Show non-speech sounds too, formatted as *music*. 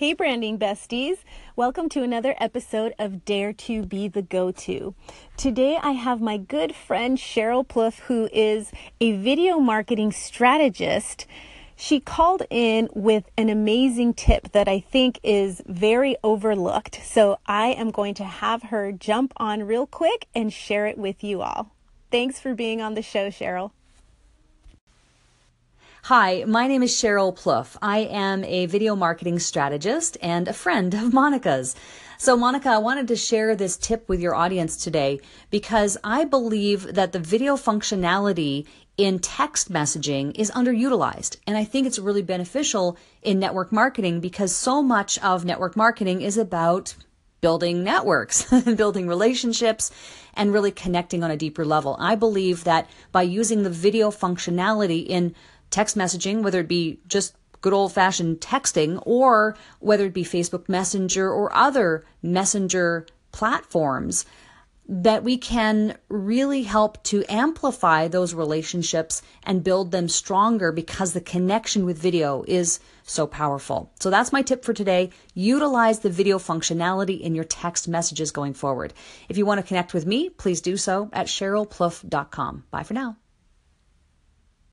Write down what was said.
Hey, branding besties. Welcome to another episode of Dare to Be the Go To. Today, I have my good friend Cheryl Plouffe, who is a video marketing strategist. She called in with an amazing tip that I think is very overlooked. So, I am going to have her jump on real quick and share it with you all. Thanks for being on the show, Cheryl. Hi, my name is Cheryl Plouffe. I am a video marketing strategist and a friend of Monica's. So, Monica, I wanted to share this tip with your audience today because I believe that the video functionality in text messaging is underutilized. And I think it's really beneficial in network marketing because so much of network marketing is about building networks, *laughs* building relationships, and really connecting on a deeper level. I believe that by using the video functionality in text messaging, whether it be just good old fashioned texting or whether it be Facebook Messenger or other messenger platforms, that we can really help to amplify those relationships and build them stronger because the connection with video is so powerful. So that's my tip for today. Utilize the video functionality in your text messages going forward. If you want to connect with me, please do so at CherylPlouffe.com. Bye for now.